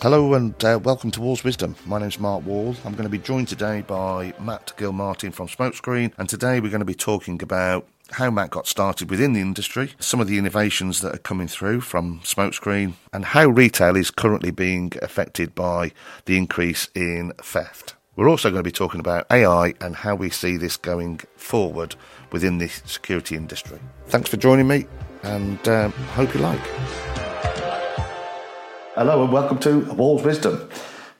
Hello and uh, welcome to Wall's Wisdom. My name's Mark Wall. I'm going to be joined today by Matt Gilmartin from Smokescreen, and today we're going to be talking about how Matt got started within the industry, some of the innovations that are coming through from Smokescreen, and how retail is currently being affected by the increase in theft. We're also going to be talking about AI and how we see this going forward within the security industry. Thanks for joining me, and um, hope you like. Hello and welcome to Wall's Wisdom.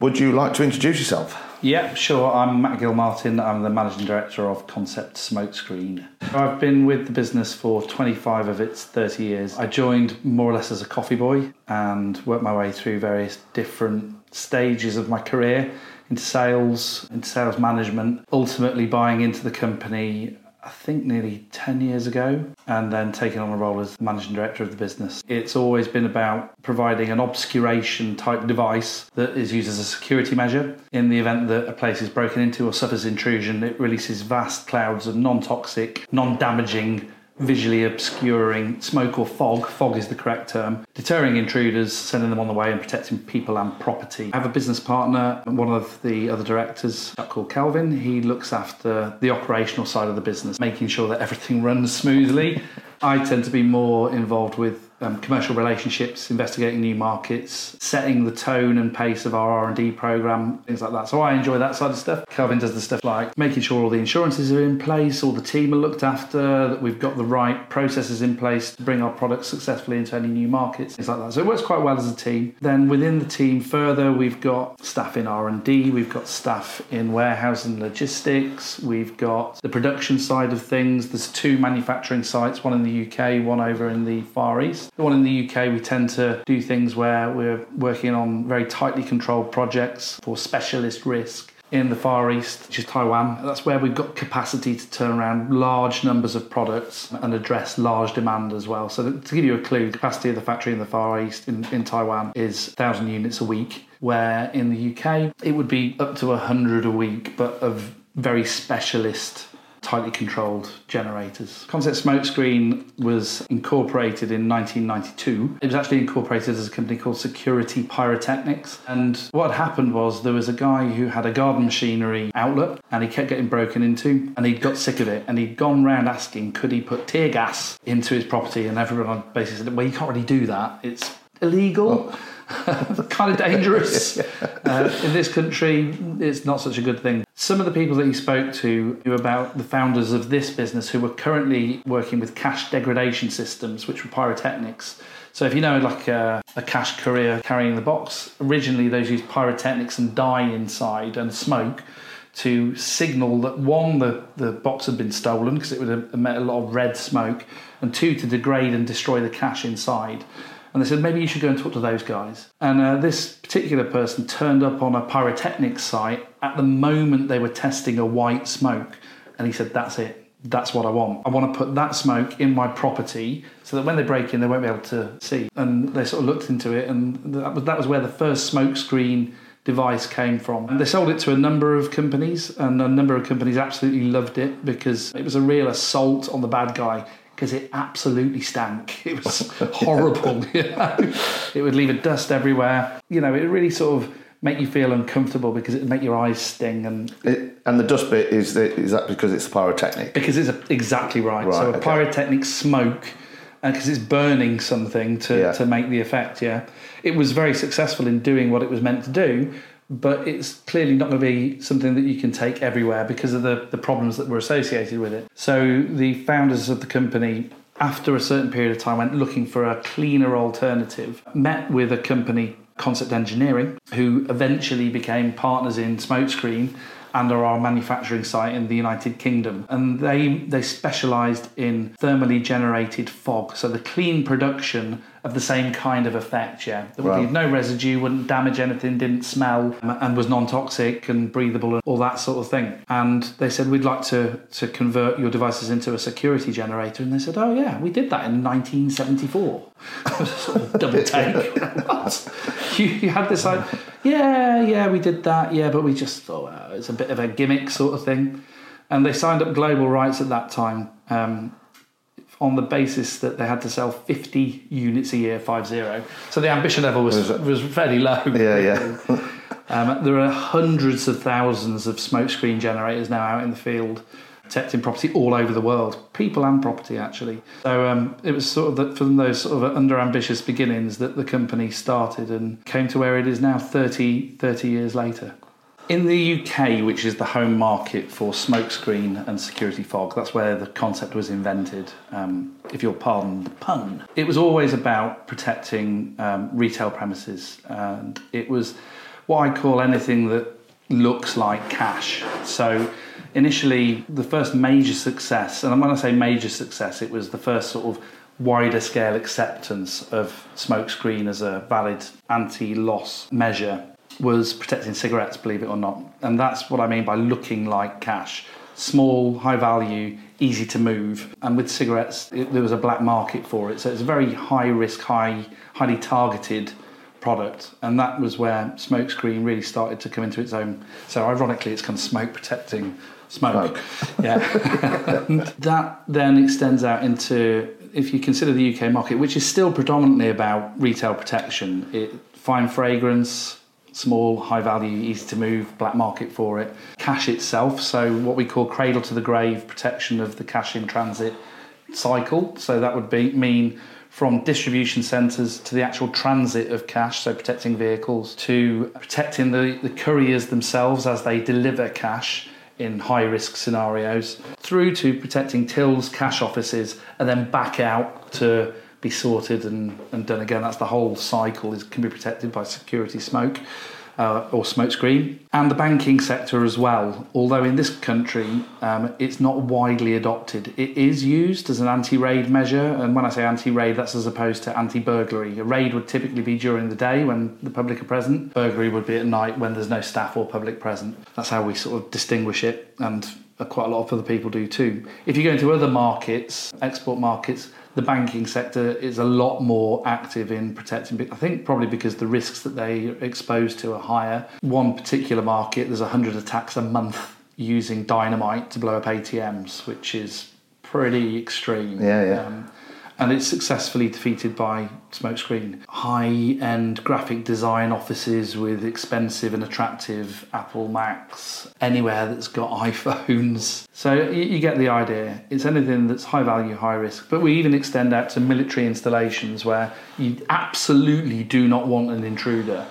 Would you like to introduce yourself? Yeah, sure. I'm Matt Gilmartin. I'm the managing director of Concept Smokescreen. I've been with the business for 25 of its 30 years. I joined more or less as a coffee boy and worked my way through various different stages of my career into sales, into sales management, ultimately buying into the company I think nearly 10 years ago, and then taking on a role as managing director of the business. It's always been about providing an obscuration type device that is used as a security measure. In the event that a place is broken into or suffers intrusion, it releases vast clouds of non toxic, non damaging visually obscuring smoke or fog, fog is the correct term, deterring intruders, sending them on the way, and protecting people and property. I have a business partner, one of the other directors, called Calvin. He looks after the operational side of the business, making sure that everything runs smoothly. I tend to be more involved with um, commercial relationships, investigating new markets, setting the tone and pace of our R and D program, things like that. So I enjoy that side of stuff. Calvin does the stuff like making sure all the insurances are in place, all the team are looked after, that we've got the right processes in place to bring our products successfully into any new markets, things like that. So it works quite well as a team. Then within the team, further, we've got staff in R and D, we've got staff in warehouse and logistics, we've got the production side of things. There's two manufacturing sites, one in the UK, one over in the Far East. The one in the UK, we tend to do things where we're working on very tightly controlled projects for specialist risk. In the Far East, which is Taiwan, that's where we've got capacity to turn around large numbers of products and address large demand as well. So, to give you a clue, the capacity of the factory in the Far East in, in Taiwan is 1,000 units a week, where in the UK it would be up to 100 a week, but of very specialist tightly controlled generators. Concept Smokescreen was incorporated in 1992. It was actually incorporated as a company called Security Pyrotechnics. And what happened was there was a guy who had a garden machinery outlet and he kept getting broken into and he'd got sick of it and he'd gone round asking could he put tear gas into his property and everyone basically said, well, you can't really do that. It's illegal. kind of dangerous. uh, in this country, it's not such a good thing. Some of the people that he spoke to about the founders of this business who were currently working with cash degradation systems, which were pyrotechnics. So if you know like a, a, cash courier carrying the box, originally those used pyrotechnics and dye inside and smoke to signal that one, the, the box had been stolen because it would emit a lot of red smoke, and two, to degrade and destroy the cash inside. And they said, maybe you should go and talk to those guys. And uh, this particular person turned up on a pyrotechnics site at the moment they were testing a white smoke. And he said, that's it. That's what I want. I want to put that smoke in my property so that when they break in, they won't be able to see. And they sort of looked into it, and that was, that was where the first smoke screen device came from. And they sold it to a number of companies, and a number of companies absolutely loved it because it was a real assault on the bad guy because it absolutely stank. It was horrible. You know? It would leave a dust everywhere. You know, it really sort of make you feel uncomfortable because it would make your eyes sting and it, and the dust bit is that is that because it's pyrotechnic because it's a, exactly right. right. so a okay. pyrotechnic smoke because uh, it's burning something to, yeah. to make the effect yeah it was very successful in doing what it was meant to do but it's clearly not going to be something that you can take everywhere because of the, the problems that were associated with it. So the founders of the company, after a certain period of time, went looking for a cleaner alternative, met with a company, Concept Engineering, who eventually became partners in Smokescreen and are our manufacturing site in the United Kingdom. And they they specialised in thermally generated fog, so the clean production of the same kind of effect. Yeah, there would wow. no residue, wouldn't damage anything, didn't smell, um, and was non-toxic and breathable and all that sort of thing. And they said we'd like to to convert your devices into a security generator, and they said, oh yeah, we did that in 1974. sort of double take. you, you had this like, yeah, yeah, we did that, yeah, but we just thought well, it's a bit of a gimmick sort of thing. And they signed up global rights at that time. Um, on the basis that they had to sell 50 units a year, 5-0. So the ambition level was, was fairly low. Yeah, yeah. um, there are hundreds of thousands of smokescreen generators now out in the field protecting property all over the world, people and property actually. So um, it was sort of from those sort of under ambitious beginnings that the company started and came to where it is now 30, 30 years later. In the UK, which is the home market for smokescreen and security fog, that's where the concept was invented, um, if you'll pardon the pun. It was always about protecting um, retail premises, and it was what I call anything that looks like cash. So initially, the first major success, and when I say major success, it was the first sort of wider scale acceptance of smokescreen as a valid anti loss measure was protecting cigarettes, believe it or not. And that's what I mean by looking like cash. Small, high value, easy to move. And with cigarettes, it, there was a black market for it. So it's a very high risk, high, highly targeted product. And that was where smokescreen really started to come into its own. So ironically, it's kind of smoke protecting smoke. smoke. Yeah. that then extends out into, if you consider the UK market, which is still predominantly about retail protection, it, fine fragrance, small, high value, easy to move, black market for it. Cash itself, so what we call cradle to the grave protection of the cash in transit cycle. So that would be mean from distribution centres to the actual transit of cash, so protecting vehicles, to protecting the, the couriers themselves as they deliver cash in high risk scenarios, through to protecting tills, cash offices, and then back out to be sorted and, and done again. That's the whole cycle is can be protected by security smoke uh, or smokescreen, and the banking sector as well. Although in this country um, it's not widely adopted, it is used as an anti-raid measure. And when I say anti-raid, that's as opposed to anti-burglary. A raid would typically be during the day when the public are present. Burglary would be at night when there's no staff or public present. That's how we sort of distinguish it, and quite a lot of other people do too. If you go into other markets, export markets, the banking sector is a lot more active in protecting. I think probably because the risks that they are exposed to are higher. One particular market, there's 100 attacks a month using dynamite to blow up ATMs, which is pretty extreme. Yeah, yeah. Um, and it's successfully defeated by Smokescreen. High end graphic design offices with expensive and attractive Apple Macs, anywhere that's got iPhones. So you, you get the idea. It's anything that's high value, high risk. But we even extend out to military installations where you absolutely do not want an intruder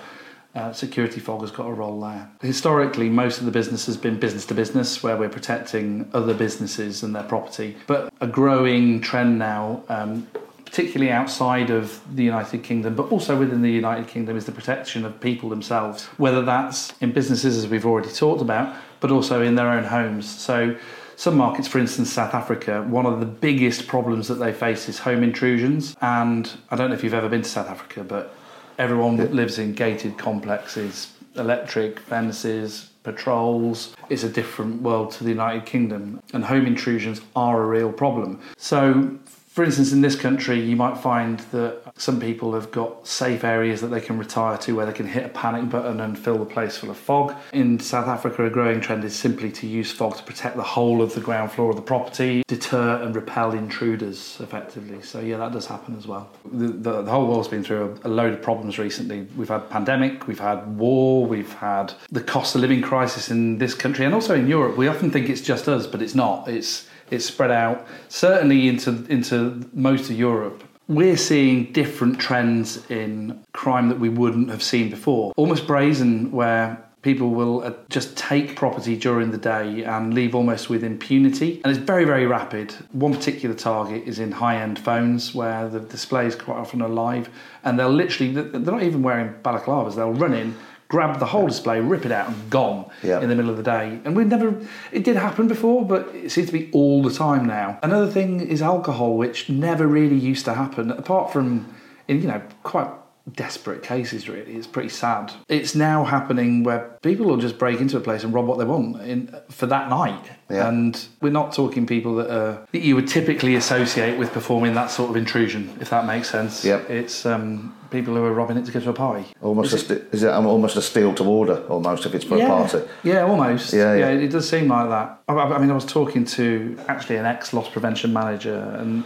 uh, security fog has got a role there. Historically, most of the business has been business to business, where we're protecting other businesses and their property. But a growing trend now, um, particularly outside of the United Kingdom, but also within the United Kingdom, is the protection of people themselves, whether that's in businesses, as we've already talked about, but also in their own homes. So, some markets, for instance, South Africa, one of the biggest problems that they face is home intrusions. And I don't know if you've ever been to South Africa, but Everyone yeah. lives in gated complexes, electric fences, patrols. It's a different world to the United Kingdom, and home intrusions are a real problem. So, for instance, in this country, you might find that some people have got safe areas that they can retire to where they can hit a panic button and fill the place full of fog. In South Africa, a growing trend is simply to use fog to protect the whole of the ground floor of the property, deter and repel intruders effectively. So, yeah, that does happen as well. The, the, the whole world's been through a, a load of problems recently. We've had pandemic, we've had war, we've had the cost of living crisis in this country and also in Europe. We often think it's just us, but it's not. It's it's spread out certainly into into most of Europe. We're seeing different trends in crime that we wouldn't have seen before. Almost brazen, where people will uh, just take property during the day and leave almost with impunity. And it's very, very rapid. One particular target is in high end phones where the displays quite often are live. And they'll literally, they're not even wearing balaclavas, they'll run in, grab the whole display, rip it out, and gone in the middle of the day. And we never, it did happen before, but it seems to be all the time now. Another thing is alcohol, which never really used to happen, apart from in you know quite desperate cases really. It's pretty sad. It's now happening where people will just break into a place and rob what they want in, for that night. Yeah. and we're not talking people that are that you would typically associate with performing that sort of intrusion if that makes sense. Yep. it's um, people who are robbing it to go to a party. Almost is, a, it, is it almost a steal to order almost if it's for yeah, a party? Yeah almost. Yeah, yeah. yeah it does seem like that. I, I mean I was talking to actually an ex loss prevention manager and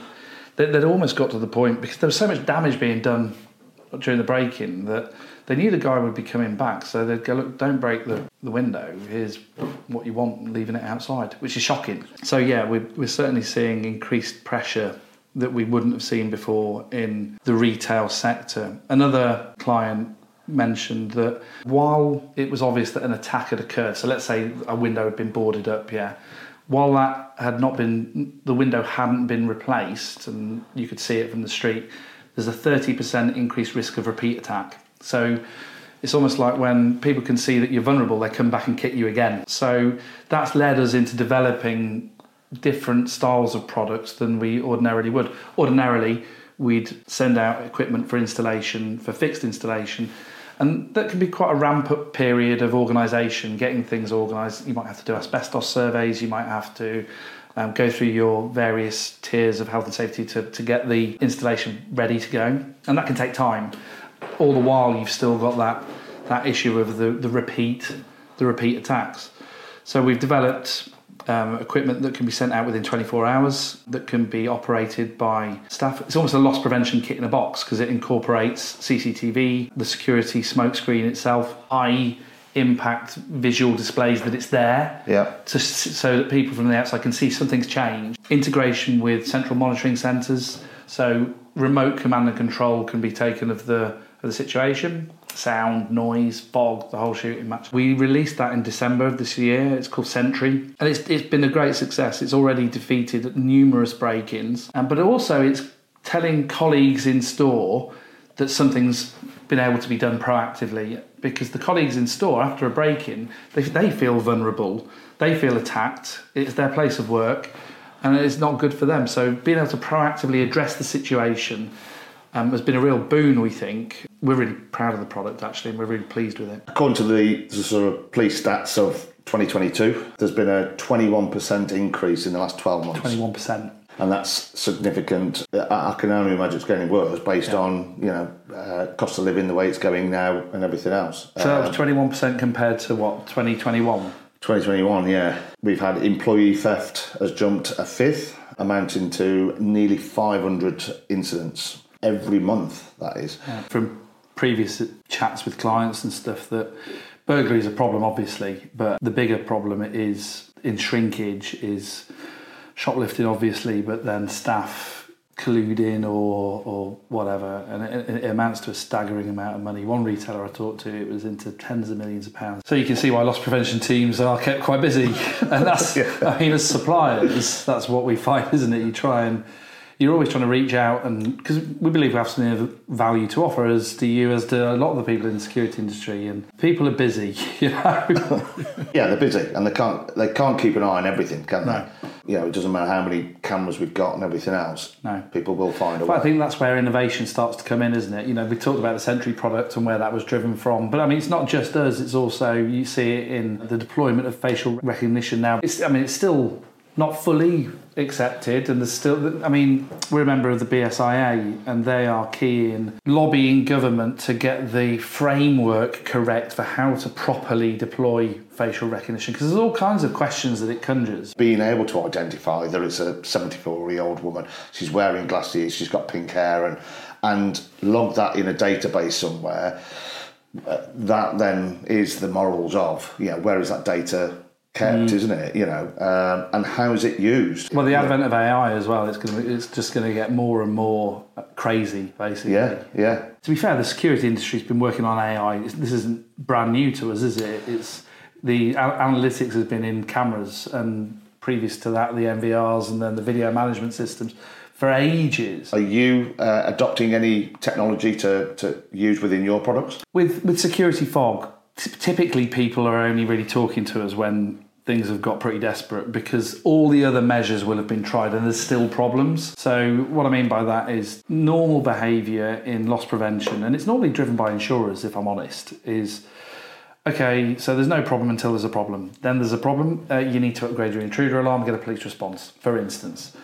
they, would almost got to the point because there was so much damage being done during the break-in that they knew the guy would be coming back, so they'd go, look, don't break the, the window. Here's what you want, leaving it outside, which is shocking. So yeah, we're, we're certainly seeing increased pressure that we wouldn't have seen before in the retail sector. Another client mentioned that while it was obvious that an attack had occurred, so let's say a window had been boarded up, yeah, while that had not been, the window hadn't been replaced, and you could see it from the street, there's a 30% increased risk of repeat attack. So it's almost like when people can see that you're vulnerable, they come back and kick you again. So that's led us into developing different styles of products than we ordinarily would. Ordinarily, we'd send out equipment for installation, for fixed installation, and that can be quite a ramp up period of organisation, getting things organised. You might have to do asbestos surveys, you might have to um, go through your various tiers of health and safety to, to get the installation ready to go, and that can take time. All the while, you've still got that that issue of the, the repeat the repeat attacks. So we've developed um, equipment that can be sent out within 24 hours, that can be operated by staff. It's almost a loss prevention kit in a box because it incorporates CCTV, the security smoke screen itself, eye impact visual displays that it's there yeah. to, so that people from the outside can see something's changed. Integration with central monitoring centres, so remote command and control can be taken of the, of the situation sound, noise, fog, the whole shooting match. We released that in December of this year. It's called Sentry, and it's, it's been a great success. It's already defeated numerous break ins, um, but also it's telling colleagues in store that something's been able to be done proactively because the colleagues in store after a break in they, they feel vulnerable they feel attacked it's their place of work and it's not good for them so being able to proactively address the situation um, has been a real boon, we think. We're really proud of the product, actually, and we're really pleased with it. According to the, the sort of police stats of 2022, there's been a 21% increase in the last 12 months. 21%. And that's significant. I can only imagine it's getting worse based yeah. on you know uh, cost of living, the way it's going now, and everything else. So that was um, twenty one percent compared to what twenty twenty one. 2021, yeah. We've had employee theft has jumped a fifth, amounting to nearly 500 incidents every month. That is yeah. from previous chats with clients and stuff that burglary is a problem, obviously, but the bigger problem is in shrinkage is shoplifting, obviously, but then staff colluding or or whatever, and it, it, amounts to a staggering amount of money. One retailer I talked to, it was into tens of millions of pounds. So you can see why loss prevention teams are kept quite busy, and that's yeah. I mean, as suppliers, that's what we find, isn't it? You try and you're always trying to reach out and because we believe we have something of value to offer as to you as to a lot of the people in the security industry and people are busy you know yeah they're busy and they can't they can't keep an eye on everything can they you know it doesn't matter how many cameras we've got and everything else no. people will find a but way. I think that's where innovation starts to come in isn't it? You know we talked about the Sentry product and where that was driven from but I mean it's not just us it's also you see it in the deployment of facial recognition now. It's I mean it's still not fully accepted and there's still i mean we're a member of the bsia and they are key in lobbying government to get the framework correct for how to properly deploy facial recognition because there's all kinds of questions that it conjures. Being able to identify there is a 74 year old woman she's wearing glasses she's got pink hair and and log that in a database somewhere uh, that then is the morals of yeah where is that data kept, mm. isn't it? You know, um, and how is it used? Well, the advent of AI as well. It's going to, it's just going to get more and more crazy, basically. Yeah, yeah. To be fair, the security industry's been working on AI. This isn't brand new to us, is it? It's the analytics has been in cameras, and previous to that, the NVRs, and then the video management systems for ages. Are you uh, adopting any technology to, to use within your products? With with security fog, typically people are only really talking to us when things have got pretty desperate because all the other measures will have been tried and there's still problems. So, what I mean by that is normal behaviour in loss prevention, and it's normally driven by insurers, if I'm honest, is okay, so there's no problem until there's a problem. Then there's a problem, uh, you need to upgrade your intruder alarm, get a police response, for instance.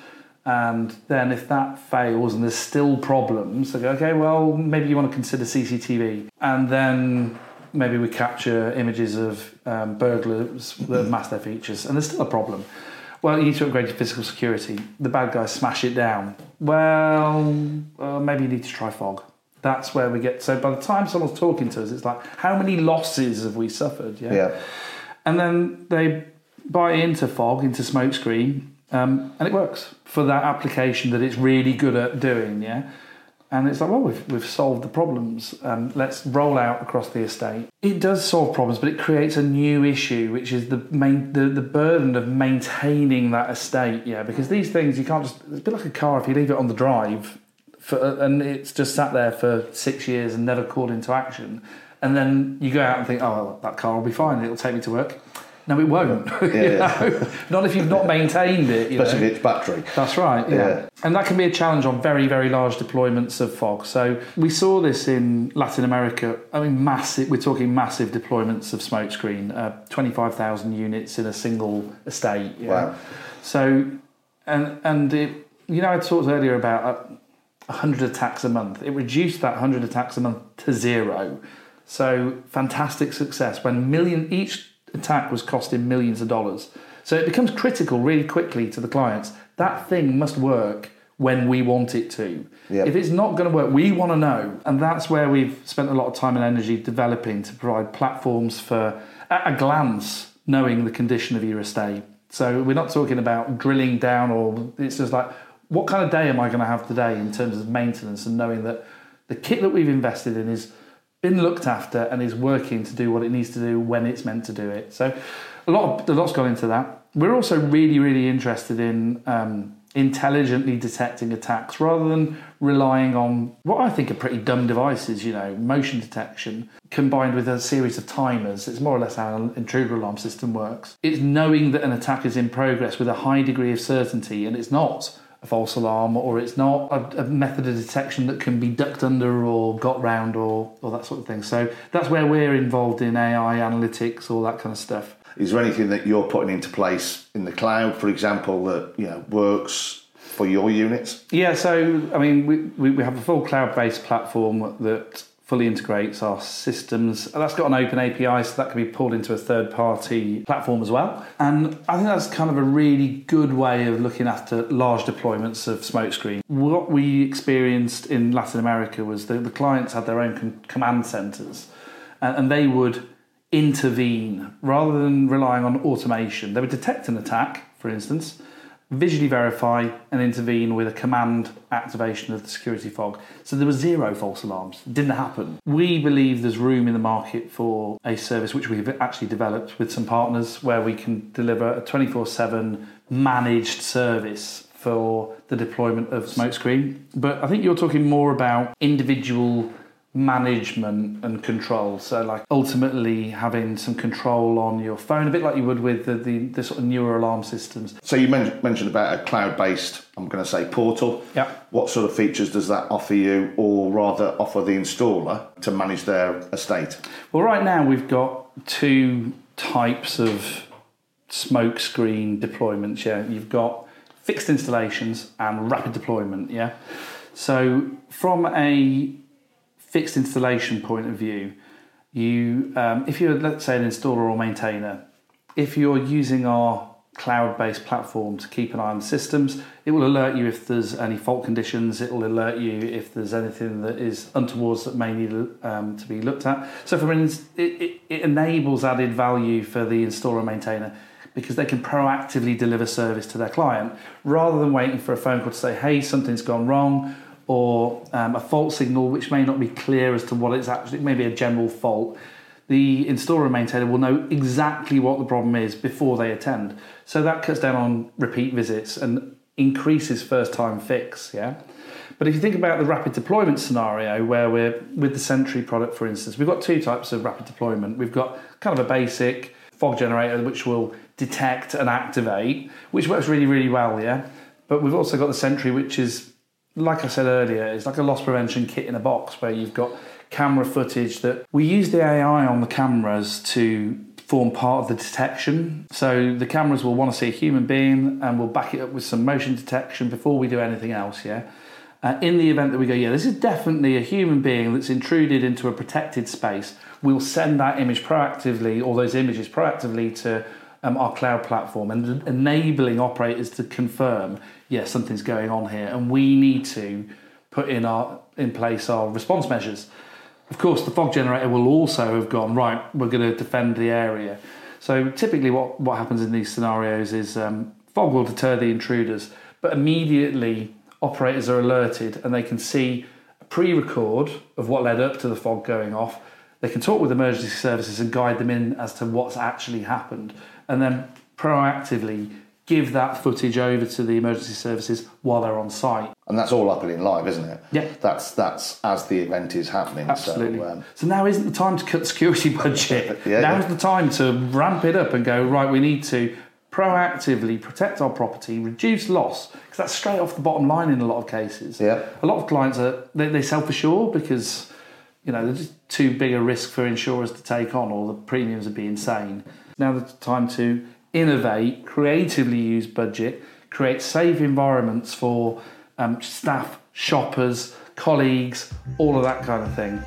And then if that fails and there's still problems, they go, okay, well, maybe you want to consider CCTV. And then maybe we capture images of um, burglars that mask their features, and there's still a problem. well, you need to upgrade your physical security. The bad guys smash it down. Well, uh, maybe you need to try fog. That's where we get. So by the time someone's talking to us, it's like, how many losses have we suffered? Yeah. Yeah. And then they buy into fog, into smokescreen, um, and it works for that application that it's really good at doing. Yeah. And it's like, well, we've, we've solved the problems. Um, let's roll out across the estate. It does solve problems, but it creates a new issue, which is the main the, the burden of maintaining that estate. Yeah, because these things you can't just. It's a bit like a car if you leave it on the drive, for, and it's just sat there for six years and never called into action, and then you go out and think, oh, well, that car will be fine. It'll take me to work. No, it won't. Yeah. Not if you've not maintained it. You know? Especially if it's battery. That's right, yeah. Yeah. And that can be a challenge on very, very large deployments of fog. So we saw this in Latin America. I mean, massive, we're talking massive deployments of smokescreen, uh, 25,000 units in a single estate. yeah. Wow. So, and, and it, you know, I talked earlier about uh, 100 attacks a month. It reduced that 100 attacks a month to zero. So fantastic success when million each attack was costing millions of dollars. So it becomes critical really quickly to the clients. That thing must work when we want it to. Yep. If it's not going to work, we want to know. And that's where we've spent a lot of time and energy developing to provide platforms for, at a glance, knowing the condition of your estate. So we're not talking about drilling down or it's just like, what kind of day am I going to have today in terms of maintenance and knowing that the kit that we've invested in is been looked after and is working to do what it needs to do when it's meant to do it. So a lot of, a lot's gone into that. We're also really, really interested in um, intelligently detecting attacks rather than relying on what I think are pretty dumb devices, you know, motion detection combined with a series of timers. It's more or less how an intruder alarm system works. It's knowing that an attack is in progress with a high degree of certainty and it's not a false alarm or it's not a, a, method of detection that can be ducked under or got round or, or that sort of thing. So that's where we're involved in AI analytics, all that kind of stuff. Is there anything that you're putting into place in the cloud, for example, that you know works for your units? Yeah, so I mean, we, we, we have a full cloud based platform that fully integrates our systems. That's got an open API, so that can be pulled into a third party platform as well. And I think that's kind of a really good way of looking after large deployments of smokescreen. What we experienced in Latin America was the, the clients had their own com- command centers and, and they would intervene rather than relying on automation. They would detect an attack, for instance, visually verify and intervene with a command activation of the security fog. So there were zero false alarms. It didn't happen. We believe there's room in the market for a service which we've actually developed with some partners where we can deliver a 24/7 managed service for the deployment of smokescreen. But I think you're talking more about individual management and control. So, like ultimately having some control on your phone, a bit like you would with the, the, the sort of newer alarm systems. So you men- mentioned about a cloud-based, I'm going to say portal. Yeah. What sort of features does that offer you, or rather offer the installer to manage their estate? Well, right now we've got two types of smoke screen deployments. Yeah, you've got fixed installations and rapid deployment. Yeah, so from a fixed installation point of view, you um, if you're let's say an installer or maintainer, if you're using our cloud-based platform to keep an eye on the systems, it will alert you if there's any fault conditions. It will alert you if there's anything that is untowards that may need um, to be looked at. So, for instance, it, it, it enables added value for the installer and maintainer because they can proactively deliver service to their client rather than waiting for a phone call to say, "Hey, something's gone wrong." Or um, a fault signal which may not be clear as to what it's actually, maybe a general fault, the installer and maintainer will know exactly what the problem is before they attend. So that cuts down on repeat visits and increases first time fix, yeah? But if you think about the rapid deployment scenario where we're with the Sentry product, for instance, we've got two types of rapid deployment. We've got kind of a basic fog generator which will detect and activate, which works really, really well, yeah? But we've also got the Sentry, which is like I said earlier, it's like a loss prevention kit in a box where you've got camera footage that we use the AI on the cameras to form part of the detection. So the cameras will want to see a human being and we'll back it up with some motion detection before we do anything else, yeah? Uh, in the event that we go, yeah, this is definitely a human being that's intruded into a protected space, we'll send that image proactively or those images proactively to um, our cloud platform and enabling operators to confirm, yes, something's going on here, and we need to put in our in place our response measures. Of course, the fog generator will also have gone right. We're going to defend the area. So typically, what what happens in these scenarios is um, fog will deter the intruders, but immediately operators are alerted and they can see a pre-record of what led up to the fog going off. They can talk with emergency services and guide them in as to what's actually happened, and then proactively give that footage over to the emergency services while they're on site. And that's all up and in live, isn't it? Yeah. That's that's as the event is happening. Absolutely. So, um, so now isn't the time to cut security budget. Yeah, Now's yeah. the time to ramp it up and go, right, we need to proactively protect our property, reduce loss, because that's straight off the bottom line in a lot of cases. Yeah. A lot of clients are they, they self-assure because you know they're just too big a risk for insurers to take on or the premiums would be insane. Now the time to innovate, creatively use budget, create safe environments for um, staff, shoppers, colleagues, all of that kind of thing.